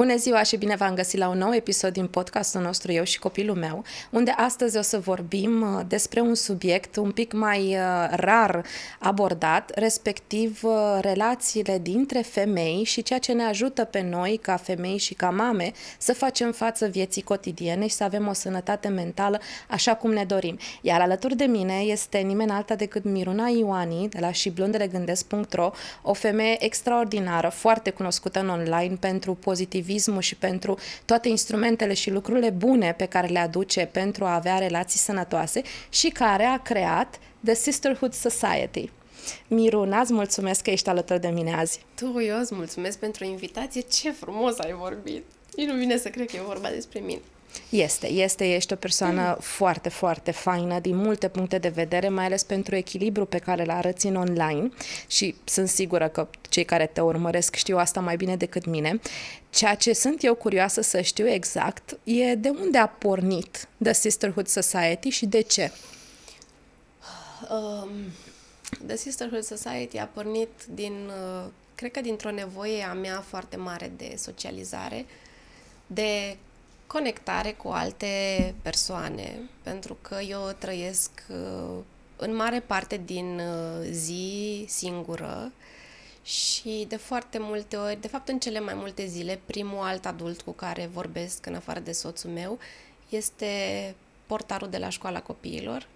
Bună ziua și bine v-am găsit la un nou episod din podcastul nostru Eu și copilul meu, unde astăzi o să vorbim uh, despre un subiect un pic mai uh, rar abordat, respectiv uh, relațiile dintre femei și ceea ce ne ajută pe noi ca femei și ca mame să facem față vieții cotidiene și să avem o sănătate mentală așa cum ne dorim. Iar alături de mine este nimeni alta decât Miruna Ioani de la și blondelegândesc.ro, o femeie extraordinară, foarte cunoscută în online pentru pozitiv positivismul și pentru toate instrumentele și lucrurile bune pe care le aduce pentru a avea relații sănătoase și care a creat The Sisterhood Society. Miruna, îți mulțumesc că ești alături de mine azi. Tu, eu îți mulțumesc pentru invitație. Ce frumos ai vorbit! Nici nu vine să cred că e vorba despre mine. Este, este, ești o persoană mm. foarte, foarte faină din multe puncte de vedere, mai ales pentru echilibru pe care îl arăți în online și sunt sigură că cei care te urmăresc știu asta mai bine decât mine. Ceea ce sunt eu curioasă să știu exact e de unde a pornit The Sisterhood Society și de ce? Um, The Sisterhood Society a pornit din, uh, cred că dintr-o nevoie a mea foarte mare de socializare, de conectare cu alte persoane, pentru că eu trăiesc uh, în mare parte din uh, zi singură și de foarte multe ori, de fapt în cele mai multe zile, primul alt adult cu care vorbesc în afară de soțul meu este portarul de la școala copiilor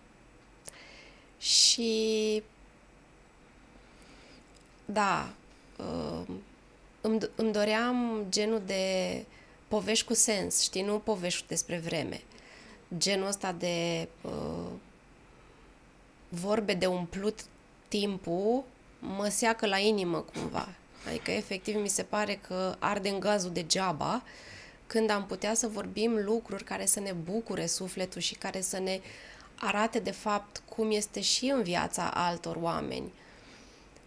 și da, uh, îmi, îmi doream genul de povești cu sens, știi, nu povești despre vreme. Genul ăsta de uh, vorbe de umplut timpul mă seacă la inimă cumva. Adică, efectiv, mi se pare că arde în gazul degeaba când am putea să vorbim lucruri care să ne bucure sufletul și care să ne arate, de fapt, cum este și în viața altor oameni.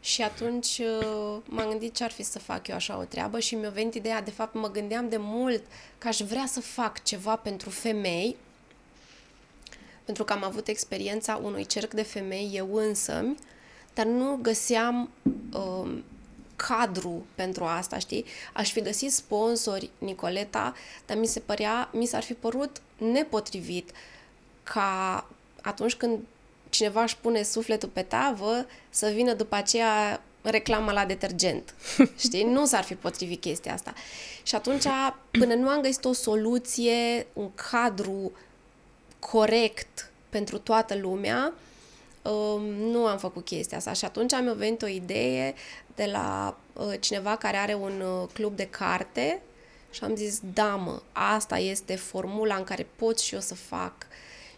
Și atunci uh, m-am gândit ce ar fi să fac eu așa o treabă și mi-a venit ideea, de fapt mă gândeam de mult că aș vrea să fac ceva pentru femei, pentru că am avut experiența unui cerc de femei eu însămi, dar nu găseam um, cadru pentru asta, știi? Aș fi găsit sponsori, Nicoleta, dar mi se părea, mi s-ar fi părut nepotrivit ca atunci când cineva își pune sufletul pe tavă, să vină după aceea reclama la detergent. Știi? Nu s-ar fi potrivit chestia asta. Și atunci, până nu am găsit o soluție, un cadru corect pentru toată lumea, um, nu am făcut chestia asta. Și atunci am venit o idee de la uh, cineva care are un uh, club de carte și am zis, da mă, asta este formula în care pot și eu să fac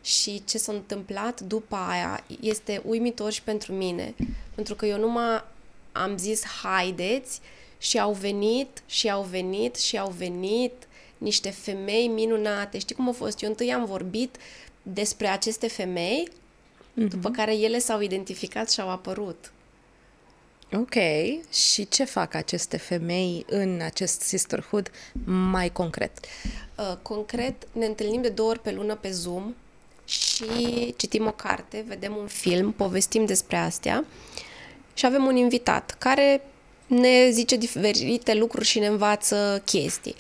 și ce s-a întâmplat după aia este uimitor și pentru mine, pentru că eu numai am zis haideți și au venit și au venit și au venit niște femei minunate. Știi cum a fost? Eu întâi am vorbit despre aceste femei, mm-hmm. după care ele s-au identificat și au apărut. Ok. Și ce fac aceste femei în acest sisterhood mai concret? Uh, concret, ne întâlnim de două ori pe lună pe Zoom și citim o carte, vedem un film, povestim despre astea și avem un invitat care ne zice diferite lucruri și ne învață chestii.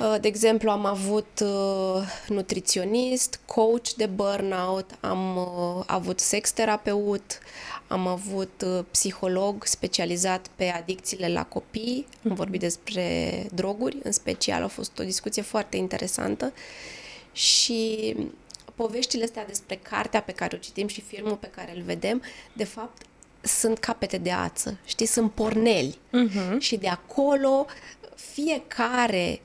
Uh, de exemplu, am avut uh, nutriționist, coach de burnout, am uh, avut sex terapeut, am avut psiholog specializat pe adicțiile la copii, am mhm. vorbit despre droguri, în special a fost o discuție foarte interesantă și poveștile astea despre cartea pe care o citim și filmul pe care îl vedem, de fapt, sunt capete de ață, știi, sunt porneli. Uh-huh. Și de acolo fiecare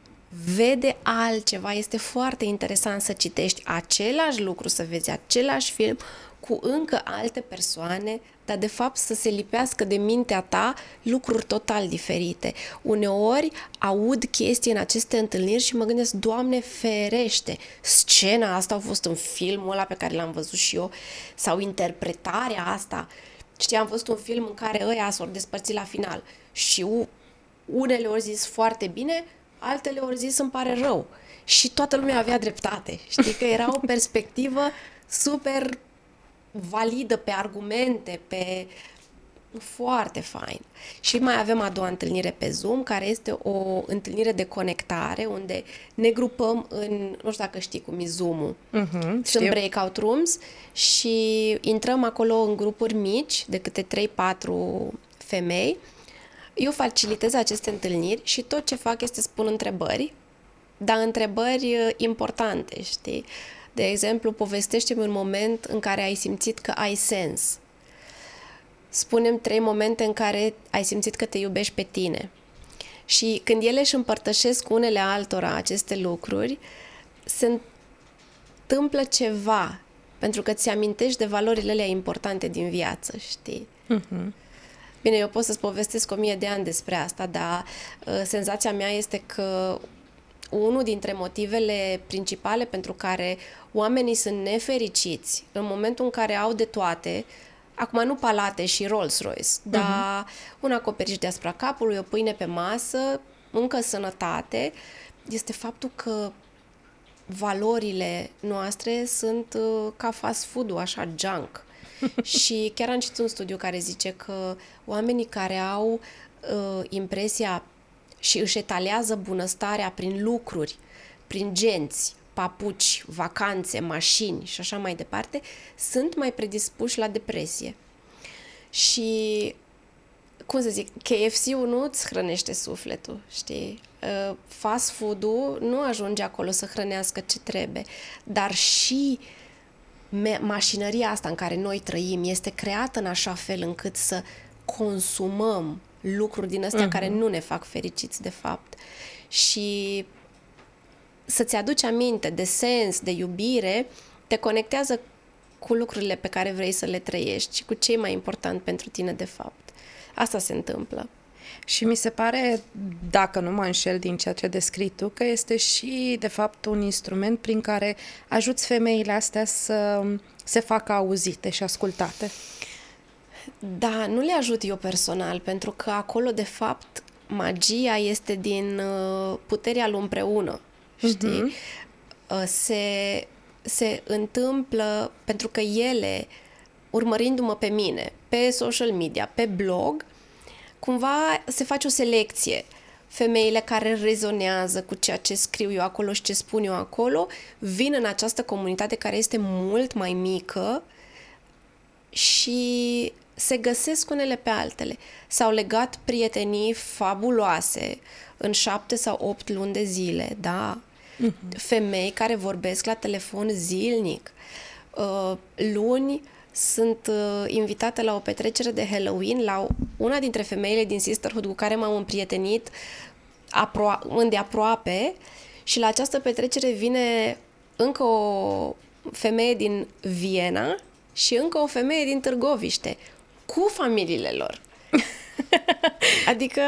vede altceva. Este foarte interesant să citești același lucru, să vezi același film cu încă alte persoane, dar de fapt să se lipească de mintea ta lucruri total diferite. Uneori aud chestii în aceste întâlniri și mă gândesc, Doamne ferește, scena asta a fost în filmul ăla pe care l-am văzut și eu, sau interpretarea asta. Știi, am văzut un film în care ăia s-au despărțit la final și unele ori zis foarte bine, altele ori zis îmi pare rău. Și toată lumea avea dreptate. Știi că era o perspectivă super validă pe argumente, pe Foarte fain. Și mai avem a doua întâlnire pe Zoom, care este o întâlnire de conectare, unde ne grupăm în, nu știu dacă știi cum e Zoom-ul, uh-huh, sunt știu. breakout rooms și intrăm acolo în grupuri mici, de câte 3-4 femei. Eu facilitez aceste întâlniri și tot ce fac este spun întrebări, dar întrebări uh, importante, știi? De exemplu, povestește-mi un moment în care ai simțit că ai sens spunem trei momente în care ai simțit că te iubești pe tine. Și când ele își împărtășesc unele altora aceste lucruri, se întâmplă ceva, pentru că ți amintești de valorile alea importante din viață, știi? Uh-huh. Bine, eu pot să-ți povestesc o mie de ani despre asta, dar uh, senzația mea este că unul dintre motivele principale pentru care oamenii sunt nefericiți în momentul în care au de toate, Acum nu palate și Rolls-Royce, dar uh-huh. un acoperiș deasupra capului, o pâine pe masă, încă sănătate, este faptul că valorile noastre sunt uh, ca fast food-ul, așa junk. și chiar am citit un studiu care zice că oamenii care au uh, impresia și își etalează bunăstarea prin lucruri, prin genți, papuci, vacanțe, mașini și așa mai departe, sunt mai predispuși la depresie. Și, cum să zic, KFC-ul nu îți hrănește sufletul, știi? Uh, fast food-ul nu ajunge acolo să hrănească ce trebuie, dar și mașinăria asta în care noi trăim este creată în așa fel încât să consumăm lucruri din astea uh-huh. care nu ne fac fericiți de fapt. Și să-ți aduci aminte de sens, de iubire, te conectează cu lucrurile pe care vrei să le trăiești și cu ce e mai important pentru tine de fapt. Asta se întâmplă. Și mi se pare, dacă nu mă înșel din ceea ce descrii tu, că este și, de fapt, un instrument prin care ajuți femeile astea să se facă auzite și ascultate. Da, nu le ajut eu personal, pentru că acolo, de fapt, magia este din uh, puterea lui împreună știi? Uh-huh. Se, se întâmplă pentru că ele, urmărindu-mă pe mine, pe social media, pe blog, cumva se face o selecție. Femeile care rezonează cu ceea ce scriu eu acolo și ce spun eu acolo, vin în această comunitate care este mult mai mică și se găsesc unele pe altele. S-au legat prietenii fabuloase în șapte sau opt luni de zile, da? Uh-huh. Femei care vorbesc la telefon zilnic. Uh, luni sunt uh, invitată la o petrecere de Halloween la una dintre femeile din Sisterhood cu care m-am împrietenit apro- îndeaproape și la această petrecere vine încă o femeie din Viena și încă o femeie din Târgoviște cu familiile lor. adică,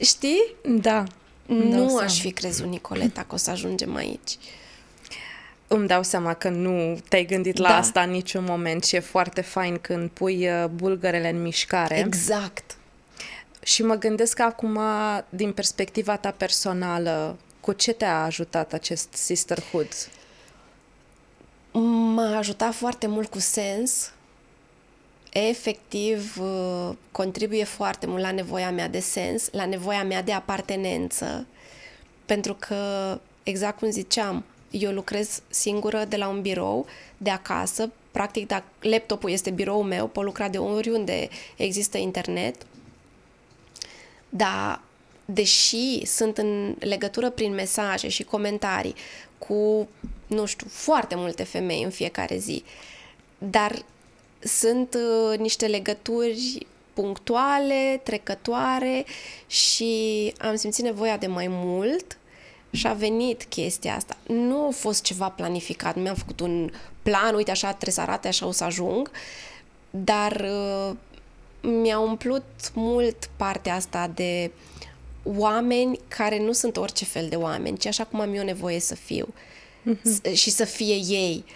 știi? Da. Nu aș fi crezut, Nicoleta, că o să ajungem aici. Îmi dau seama că nu te-ai gândit la da. asta în niciun moment și e foarte fain când pui uh, bulgărele în mișcare. Exact. Și mă gândesc acum, din perspectiva ta personală, cu ce te-a ajutat acest sisterhood? M-a ajutat foarte mult cu sens, efectiv uh, contribuie foarte mult la nevoia mea de sens, la nevoia mea de apartenență, pentru că, exact cum ziceam, eu lucrez singură de la un birou, de acasă, practic dacă laptopul este biroul meu, pot lucra de oriunde există internet, dar deși sunt în legătură prin mesaje și comentarii cu, nu știu, foarte multe femei în fiecare zi, dar sunt uh, niște legături punctuale, trecătoare și am simțit nevoia de mai mult și a venit chestia asta. Nu a fost ceva planificat, nu mi-am făcut un plan, uite așa trebuie să arate, așa o să ajung, dar uh, mi-a umplut mult partea asta de oameni care nu sunt orice fel de oameni, ci așa cum am eu nevoie să fiu mm-hmm. și să fie ei. Uh,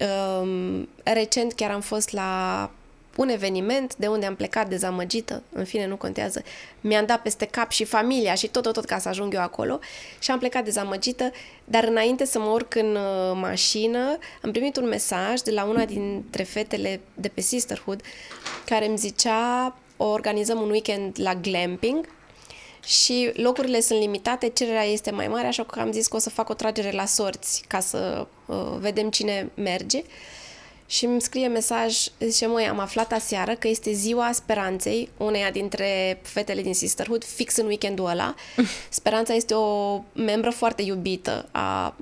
Um, recent chiar am fost la un eveniment de unde am plecat dezamăgită, în fine nu contează, mi-am dat peste cap și familia și tot, tot, tot ca să ajung eu acolo. Și am plecat dezamăgită, dar înainte să mă urc în uh, mașină, am primit un mesaj de la una dintre fetele de pe Sisterhood care îmi zicea organizăm un weekend la glamping și locurile sunt limitate, cererea este mai mare, așa că am zis că o să fac o tragere la sorți ca să uh, vedem cine merge. Și îmi scrie mesaj, zice, măi, am aflat aseară că este ziua Speranței, uneia dintre fetele din Sisterhood, fix în weekendul ăla. Speranța este o membră foarte iubită a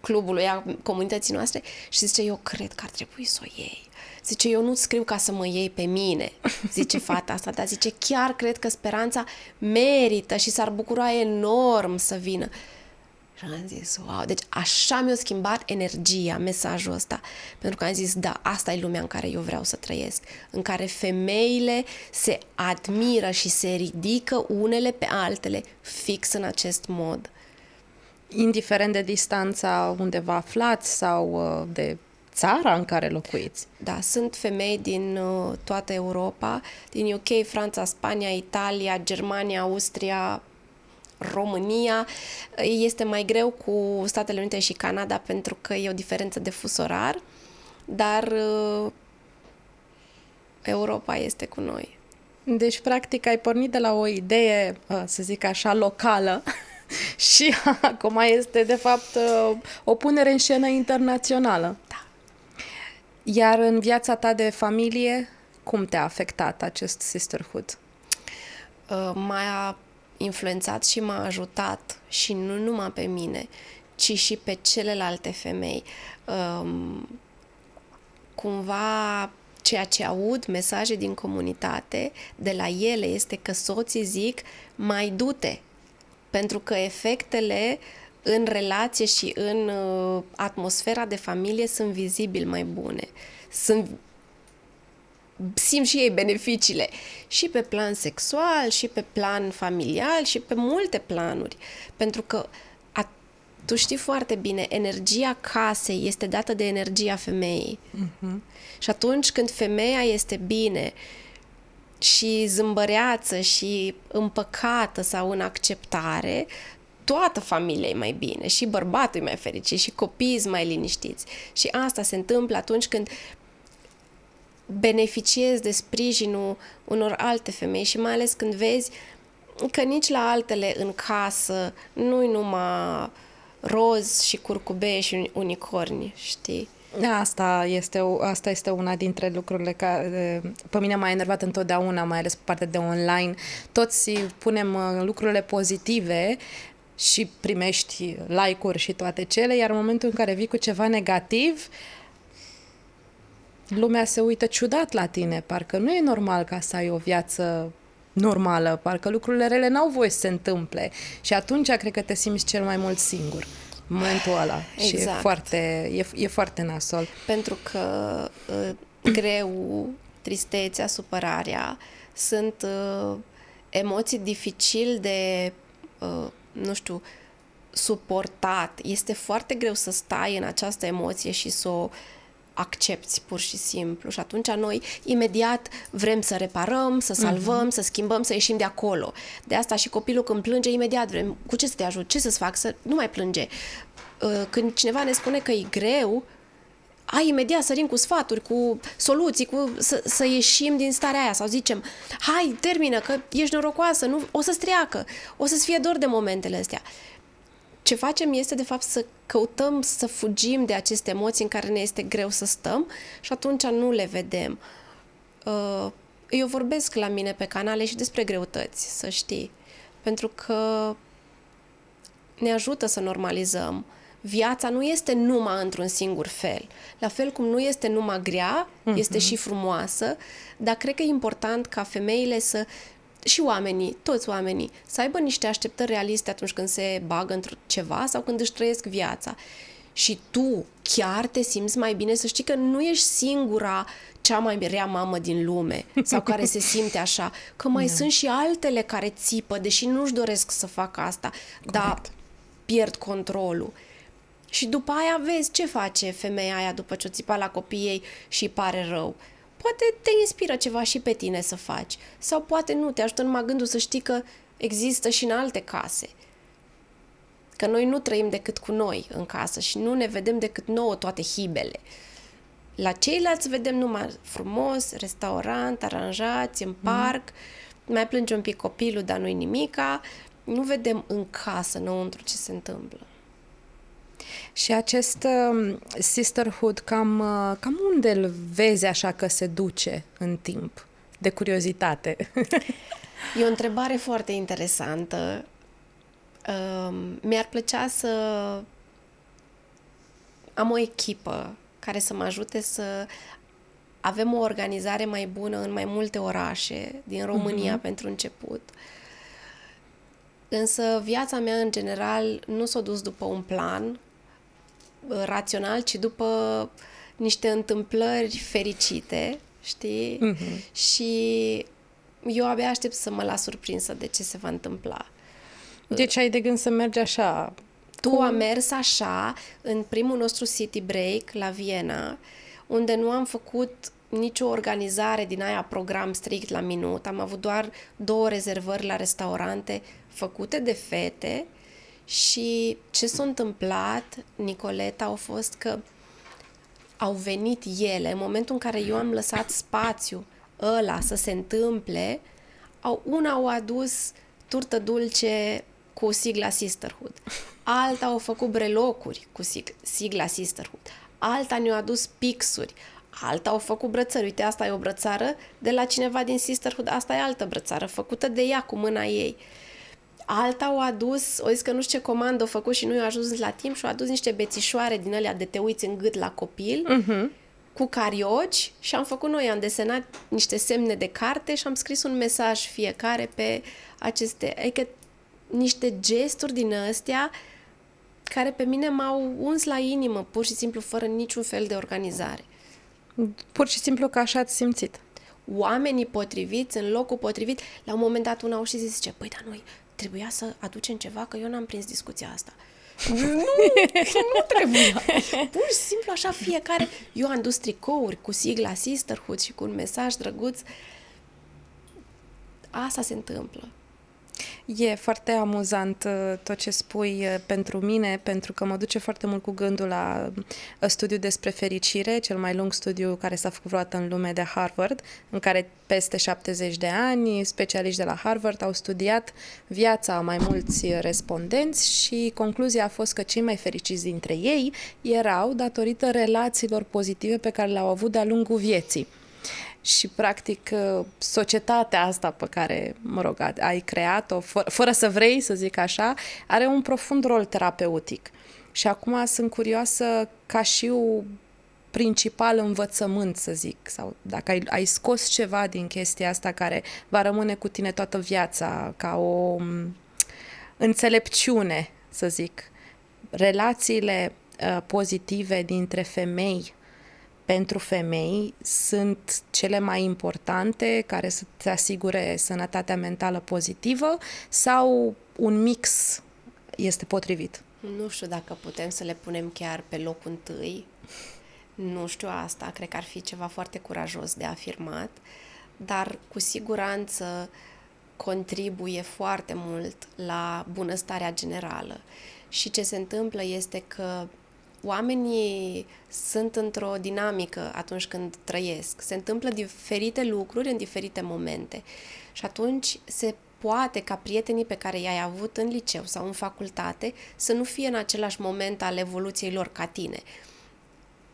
clubului, a comunității noastre și zice, eu cred că ar trebui să o iei. Zice, eu nu scriu ca să mă iei pe mine, zice fata asta, dar zice, chiar cred că speranța merită și s-ar bucura enorm să vină. Și am zis, wow, deci așa mi-a schimbat energia, mesajul ăsta. Pentru că am zis, da, asta e lumea în care eu vreau să trăiesc. În care femeile se admiră și se ridică unele pe altele fix în acest mod. Indiferent de distanța unde vă aflați sau uh, de țara în care locuiți. Da, sunt femei din uh, toată Europa, din UK, Franța, Spania, Italia, Germania, Austria, România. Este mai greu cu Statele Unite și Canada pentru că e o diferență de fusorar, dar uh, Europa este cu noi. Deci, practic, ai pornit de la o idee, uh, să zic așa, locală și acum este, de fapt, uh, o punere în scenă internațională. Da. Iar în viața ta de familie, cum te-a afectat acest sisterhood? Uh, m-a influențat și m-a ajutat și nu numai pe mine, ci și pe celelalte femei. Um, cumva ceea ce aud, mesaje din comunitate, de la ele este că soții zic mai du-te, pentru că efectele în relație și în uh, atmosfera de familie sunt vizibil mai bune. Sunt simt și ei beneficiile și pe plan sexual, și pe plan familial, și pe multe planuri. Pentru că a, tu știi foarte bine, energia casei este dată de energia femeii. Uh-huh. Și atunci când femeia este bine și zâmbăreață și împăcată sau în acceptare, toată familia e mai bine și bărbatul e mai fericit și copiii sunt mai liniștiți. Și asta se întâmplă atunci când beneficiezi de sprijinul unor alte femei și mai ales când vezi că nici la altele în casă nu-i numai roz și curcube și unicorni, știi? Asta este, asta este una dintre lucrurile care pe mine m-a enervat întotdeauna, mai ales pe partea de online. Toți punem uh, lucrurile pozitive și primești like-uri și toate cele, iar în momentul în care vii cu ceva negativ, lumea se uită ciudat la tine, parcă nu e normal ca să ai o viață normală, parcă lucrurile rele n-au voie să se întâmple și atunci cred că te simți cel mai mult singur în momentul ăla exact. și e exact. foarte, e, e foarte nasol. Pentru că uh, greu, tristețea, supărarea sunt uh, emoții dificil de uh, nu știu, suportat. Este foarte greu să stai în această emoție și să o accepti pur și simplu. Și atunci noi imediat vrem să reparăm, să salvăm, uh-huh. să schimbăm, să ieșim de acolo. De asta și copilul când plânge, imediat vrem cu ce să te ajut, ce să-ți fac, să nu mai plânge. Uh, când cineva ne spune că e greu, ai imediat sărim cu sfaturi, cu soluții, cu să, să ieșim din starea aia sau zicem, hai, termină, că ești norocoasă, nu, o să-ți treacă, o să-ți fie dor de momentele astea. Ce facem este, de fapt, să căutăm să fugim de aceste emoții în care ne este greu să stăm și atunci nu le vedem. Uh, eu vorbesc la mine pe canale și despre greutăți, să știi, pentru că ne ajută să normalizăm viața nu este numai într-un singur fel. La fel cum nu este numai grea, uh-huh. este și frumoasă, dar cred că e important ca femeile să și oamenii, toți oamenii, să aibă niște așteptări realiste atunci când se bagă într ceva sau când își trăiesc viața. Și tu chiar te simți mai bine să știi că nu ești singura cea mai rea mamă din lume sau care se simte așa, că mai da. sunt și altele care țipă, deși nu-și doresc să facă asta, Corect. dar pierd controlul. Și după aia vezi ce face femeia aia după ce o țipa la copiii ei și pare rău. Poate te inspiră ceva și pe tine să faci. Sau poate nu, te ajută numai gândul să știi că există și în alte case. Că noi nu trăim decât cu noi în casă și nu ne vedem decât nouă toate hibele. La ceilalți vedem numai frumos, restaurant, aranjați, în parc, mm. mai plânge un pic copilul, dar nu-i nimica. Nu vedem în casă, înăuntru, ce se întâmplă. Și acest uh, sisterhood, cam, uh, cam unde îl vezi așa că se duce în timp? De curiozitate. e o întrebare foarte interesantă. Uh, mi-ar plăcea să am o echipă care să mă ajute să avem o organizare mai bună în mai multe orașe din România uh-huh. pentru început. Însă viața mea, în general, nu s-a dus după un plan uh, rațional, ci după niște întâmplări fericite, știi? Uh-huh. Și eu abia aștept să mă las surprinsă de ce se va întâmpla. Deci ai de gând să mergi așa tu a mers așa în primul nostru city break la Viena, unde nu am făcut nicio organizare din aia program strict la minut. Am avut doar două rezervări la restaurante făcute de fete și ce s-a întâmplat, Nicoleta, au fost că au venit ele, în momentul în care eu am lăsat spațiu ăla să se întâmple, au, una au adus turtă dulce cu sigla Sisterhood. Alta au făcut brelocuri cu sigla Sisterhood. Alta ne-a adus pixuri. Alta au făcut brățări. Uite, asta e o brățară de la cineva din Sisterhood, asta e altă brățară, făcută de ea cu mâna ei. Alta au adus, o zis că nu știu ce comandă au făcut și nu i-a ajuns la timp și au adus niște bețișoare din alea de te uiți în gât la copil, uh-huh. cu carioci și am făcut noi, am desenat niște semne de carte și am scris un mesaj fiecare pe aceste... Adică niște gesturi din astea care pe mine m-au uns la inimă, pur și simplu, fără niciun fel de organizare. Pur și simplu că așa ați simțit. Oamenii potriviți, în locul potrivit, la un moment dat una au și zis, zice, păi, dar noi trebuia să aducem ceva, că eu n-am prins discuția asta. nu, nu trebuia. Pur și simplu așa fiecare. Eu am dus tricouri cu sigla Sisterhood și cu un mesaj drăguț. Asta se întâmplă. E foarte amuzant uh, tot ce spui uh, pentru mine, pentru că mă duce foarte mult cu gândul la uh, studiul despre fericire, cel mai lung studiu care s-a făcut vreodată în lume de Harvard, în care peste 70 de ani specialiști de la Harvard au studiat viața a mai mulți respondenți și concluzia a fost că cei mai fericiți dintre ei erau datorită relațiilor pozitive pe care le-au avut de-a lungul vieții și, practic, uh, societatea asta pe care, mă rog, ai creat-o, fără, fără să vrei, să zic așa, are un profund rol terapeutic. Și acum sunt curioasă ca și o principal învățământ, să zic, sau dacă ai, ai scos ceva din chestia asta care va rămâne cu tine toată viața, ca o mm, înțelepciune, să zic, relațiile uh, pozitive dintre femei pentru femei sunt cele mai importante care să te asigure sănătatea mentală pozitivă sau un mix este potrivit? Nu știu dacă putem să le punem chiar pe locul întâi. Nu știu asta, cred că ar fi ceva foarte curajos de afirmat, dar cu siguranță contribuie foarte mult la bunăstarea generală. Și ce se întâmplă este că oamenii sunt într-o dinamică atunci când trăiesc. Se întâmplă diferite lucruri în diferite momente. Și atunci se poate ca prietenii pe care i-ai avut în liceu sau în facultate să nu fie în același moment al evoluției lor ca tine.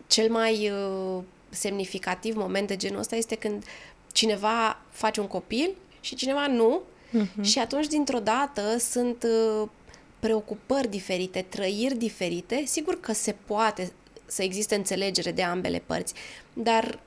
Cel mai uh, semnificativ moment de genul ăsta este când cineva face un copil și cineva nu, uh-huh. și atunci dintr-o dată sunt uh, preocupări diferite, trăiri diferite, sigur că se poate să existe înțelegere de ambele părți, dar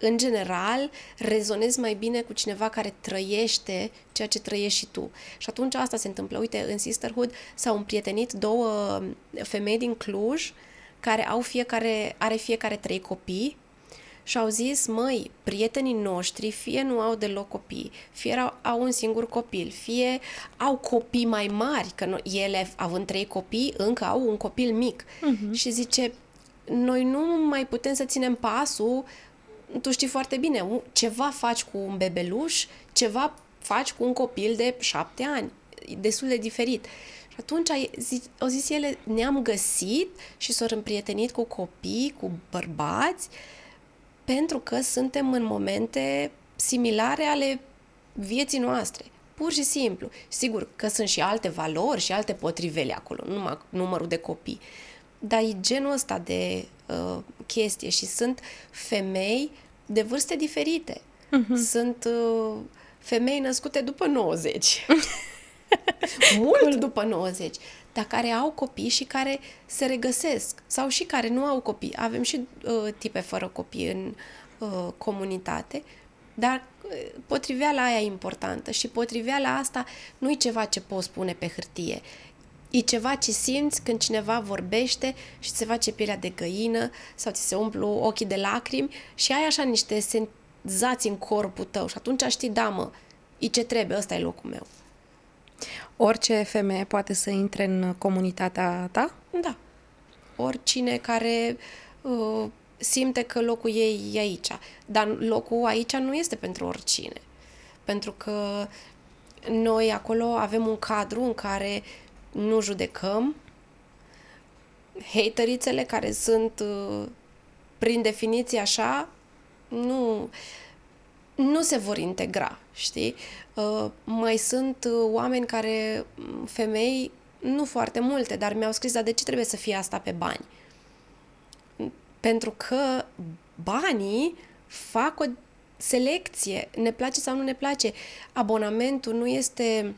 în general, rezonezi mai bine cu cineva care trăiește ceea ce trăiești și tu. Și atunci asta se întâmplă. Uite, în Sisterhood s-au împrietenit două femei din Cluj care au fiecare, are fiecare trei copii și au zis, măi, prietenii noștri fie nu au deloc copii, fie au, au un singur copil, fie au copii mai mari, că no, ele, având trei copii, încă au un copil mic. Uh-huh. Și zice, noi nu mai putem să ținem pasul, tu știi foarte bine, ceva faci cu un bebeluș, ceva faci cu un copil de șapte ani, destul de diferit. Și atunci au zis ele, ne-am găsit și s-au împrietenit cu copii, cu bărbați, pentru că suntem în momente similare ale vieții noastre. Pur și simplu. Sigur că sunt și alte valori și alte potrivele acolo, numai numărul de copii. Dar e genul ăsta de uh, chestie și sunt femei de vârste diferite. Uh-huh. Sunt uh, femei născute după 90. Mult după 90 dar care au copii și care se regăsesc sau și care nu au copii. Avem și uh, tipe fără copii în uh, comunitate, dar uh, potriveala aia e importantă și potriveala asta nu e ceva ce poți spune pe hârtie. E ceva ce simți când cineva vorbește și se face pielea de găină sau ți se umplu ochii de lacrimi și ai așa niște senzații în corpul tău și atunci știi, da mă, e ce trebuie, ăsta e locul meu. Orice femeie poate să intre în comunitatea ta? Da. Oricine care uh, simte că locul ei e aici. Dar locul aici nu este pentru oricine. Pentru că noi acolo avem un cadru în care nu judecăm haterițele care sunt uh, prin definiție așa, nu, nu se vor integra, știi? Uh, mai sunt uh, oameni care, mm, femei, nu foarte multe, dar mi-au scris, dar de ce trebuie să fie asta pe bani? Pentru că banii fac o selecție, ne place sau nu ne place. Abonamentul nu este,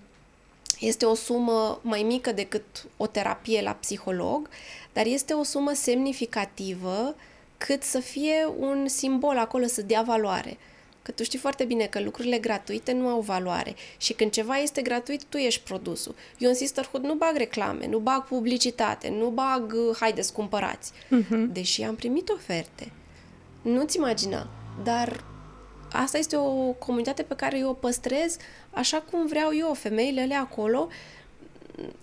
este o sumă mai mică decât o terapie la psiholog, dar este o sumă semnificativă cât să fie un simbol acolo să dea valoare. Că tu știi foarte bine că lucrurile gratuite nu au valoare și când ceva este gratuit, tu ești produsul. Eu în Sisterhood nu bag reclame, nu bag publicitate, nu bag uh, haideți cumpărați. Uh-huh. Deși am primit oferte. Nu-ți imagina. Dar asta este o comunitate pe care eu o păstrez așa cum vreau eu, femeile alea acolo.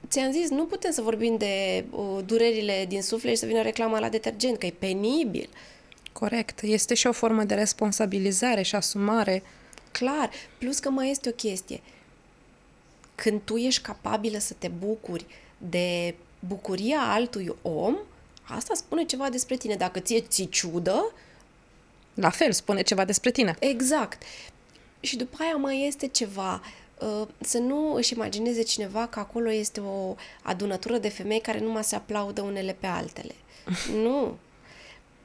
Ți-am zis, nu putem să vorbim de uh, durerile din suflet și să vină reclama la detergent, că e penibil. Uh, Corect. Este și o formă de responsabilizare și asumare. Clar. Plus că mai este o chestie. Când tu ești capabilă să te bucuri de bucuria altui om, asta spune ceva despre tine. Dacă ție ți ciudă... La fel, spune ceva despre tine. Exact. Și după aia mai este ceva uh, să nu își imagineze cineva că acolo este o adunătură de femei care numai se aplaudă unele pe altele. nu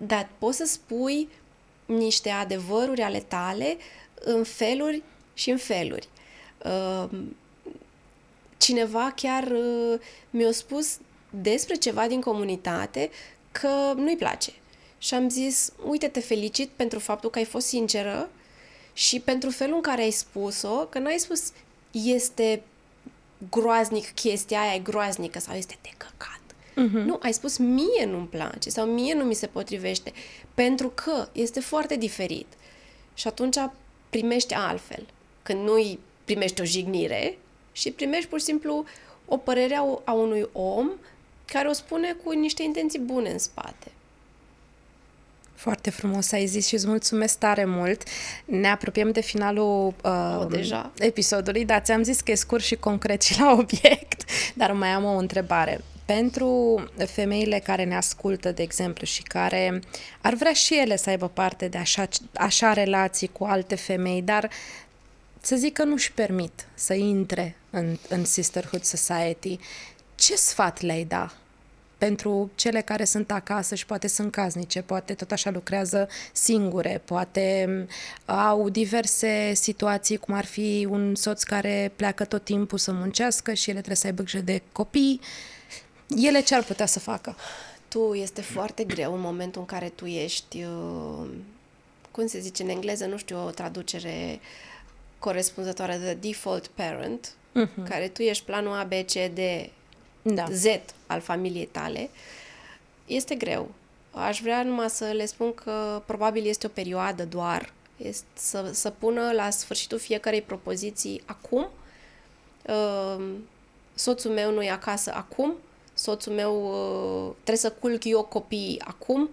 dar poți să spui niște adevăruri ale tale în feluri și în feluri. Uh, cineva chiar uh, mi-a spus despre ceva din comunitate că nu-i place. Și am zis, uite, te felicit pentru faptul că ai fost sinceră și pentru felul în care ai spus-o, că n-ai spus este groaznic chestia aia, e groaznică sau este de căcat. Uh-huh. Nu, ai spus mie nu-mi place sau mie nu mi se potrivește, pentru că este foarte diferit. Și atunci primești altfel. Când nu primești o jignire și primești pur și simplu o părere a, a unui om care o spune cu niște intenții bune în spate. Foarte frumos ai zis și îți mulțumesc tare mult. Ne apropiem de finalul uh, oh, deja. episodului, dar ți-am zis că e scurt și concret și la obiect, dar mai am o întrebare pentru femeile care ne ascultă, de exemplu, și care ar vrea și ele să aibă parte de așa, așa relații cu alte femei, dar să zic că nu-și permit să intre în, în Sisterhood Society, ce sfat le-ai da pentru cele care sunt acasă și poate sunt casnice, poate tot așa lucrează singure, poate au diverse situații, cum ar fi un soț care pleacă tot timpul să muncească și ele trebuie să aibă grijă de copii. Ele ce ar putea să facă? Tu este foarte greu în momentul în care tu ești, uh, cum se zice în engleză, nu știu o traducere corespunzătoare de default parent, uh-huh. care tu ești planul A, B, C, D, da. Z al familiei tale, este greu. Aș vrea numai să le spun că probabil este o perioadă doar, este să, să pună la sfârșitul fiecarei propoziții acum, uh, soțul meu nu e acasă acum, soțul meu uh, trebuie să culc eu copiii acum,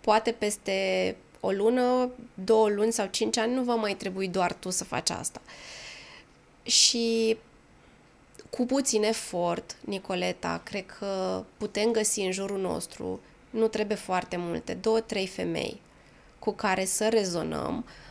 poate peste o lună, două luni sau cinci ani nu va mai trebui doar tu să faci asta. Și cu puțin efort, Nicoleta, cred că putem găsi în jurul nostru, nu trebuie foarte multe, două, trei femei cu care să rezonăm, uh,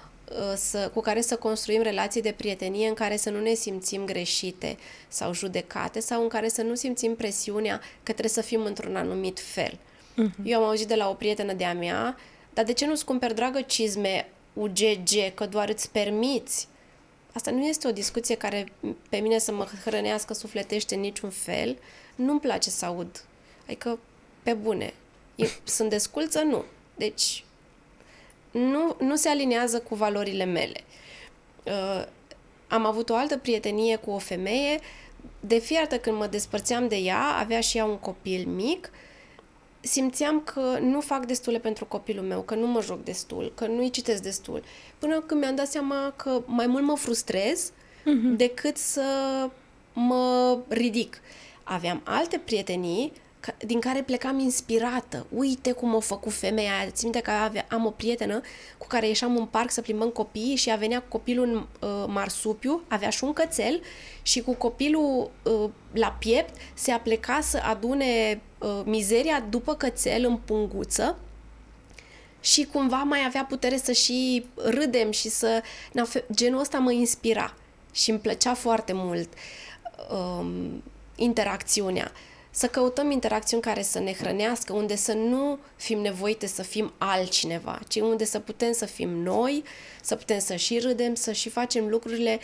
să, cu care să construim relații de prietenie în care să nu ne simțim greșite sau judecate sau în care să nu simțim presiunea că trebuie să fim într-un anumit fel. Uh-huh. Eu am auzit de la o prietenă de-a mea, dar de ce nu-ți cumperi, dragă, cizme UGG, că doar îți permiți? Asta nu este o discuție care pe mine să mă hrănească sufletește în niciun fel. Nu-mi place să aud. Adică, pe bune, sunt desculță? Nu. Deci, nu, nu se aliniază cu valorile mele. Uh, am avut o altă prietenie cu o femeie, de fiecare când mă despărțeam de ea, avea și ea un copil mic, simțeam că nu fac destule pentru copilul meu, că nu mă joc destul, că nu-i citesc destul. Până când mi-am dat seama că mai mult mă frustrez uh-huh. decât să mă ridic. Aveam alte prietenii din care plecam inspirată. Uite cum a făcut femeia aia. Țin minte că avea, am o prietenă cu care ieșeam în parc să plimbăm copiii și a venea cu copilul în uh, marsupiu, avea și un cățel și cu copilul uh, la piept se apleca să adune uh, mizeria după cățel în punguță și cumva mai avea putere să și râdem și să... Na, genul ăsta mă inspira și îmi plăcea foarte mult um, interacțiunea. Uh, să căutăm interacțiuni care să ne hrănească, unde să nu fim nevoite să fim altcineva, ci unde să putem să fim noi, să putem să și râdem, să și facem lucrurile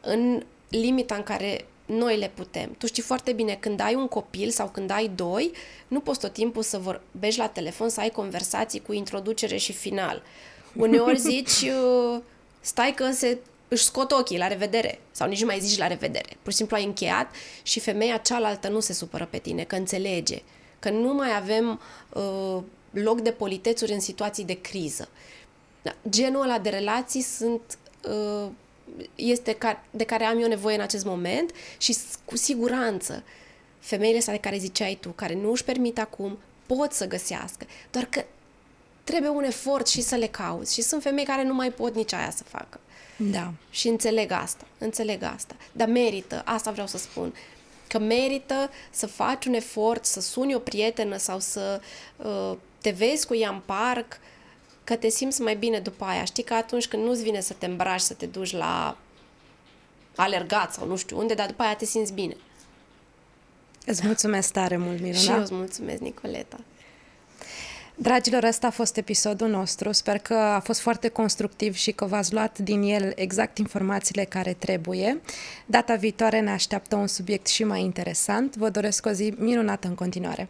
în limita în care noi le putem. Tu știi foarte bine, când ai un copil sau când ai doi, nu poți tot timpul să vorbești la telefon, să ai conversații cu introducere și final. Uneori zici, uh, stai că se își scot ochii, la revedere. Sau nici nu mai zici la revedere. Pur și simplu ai încheiat și femeia cealaltă nu se supără pe tine, că înțelege. Că nu mai avem uh, loc de politețuri în situații de criză. Da, genul ăla de relații sunt... Uh, este ca, de care am eu nevoie în acest moment și cu siguranță femeile astea de care ziceai tu, care nu își permit acum, pot să găsească. Doar că trebuie un efort și să le cauți. Și sunt femei care nu mai pot nici aia să facă. Da. Și înțeleg asta, înțeleg asta. Dar merită, asta vreau să spun, că merită să faci un efort, să suni o prietenă sau să uh, te vezi cu ea în parc, că te simți mai bine după aia. Știi că atunci când nu-ți vine să te îmbraci, să te duci la alergat sau nu știu unde, dar după aia te simți bine. Îți mulțumesc tare mult, Miruna. Și eu îți mulțumesc, Nicoleta. Dragilor, ăsta a fost episodul nostru. Sper că a fost foarte constructiv și că v-ați luat din el exact informațiile care trebuie. Data viitoare ne așteaptă un subiect și mai interesant. Vă doresc o zi minunată în continuare.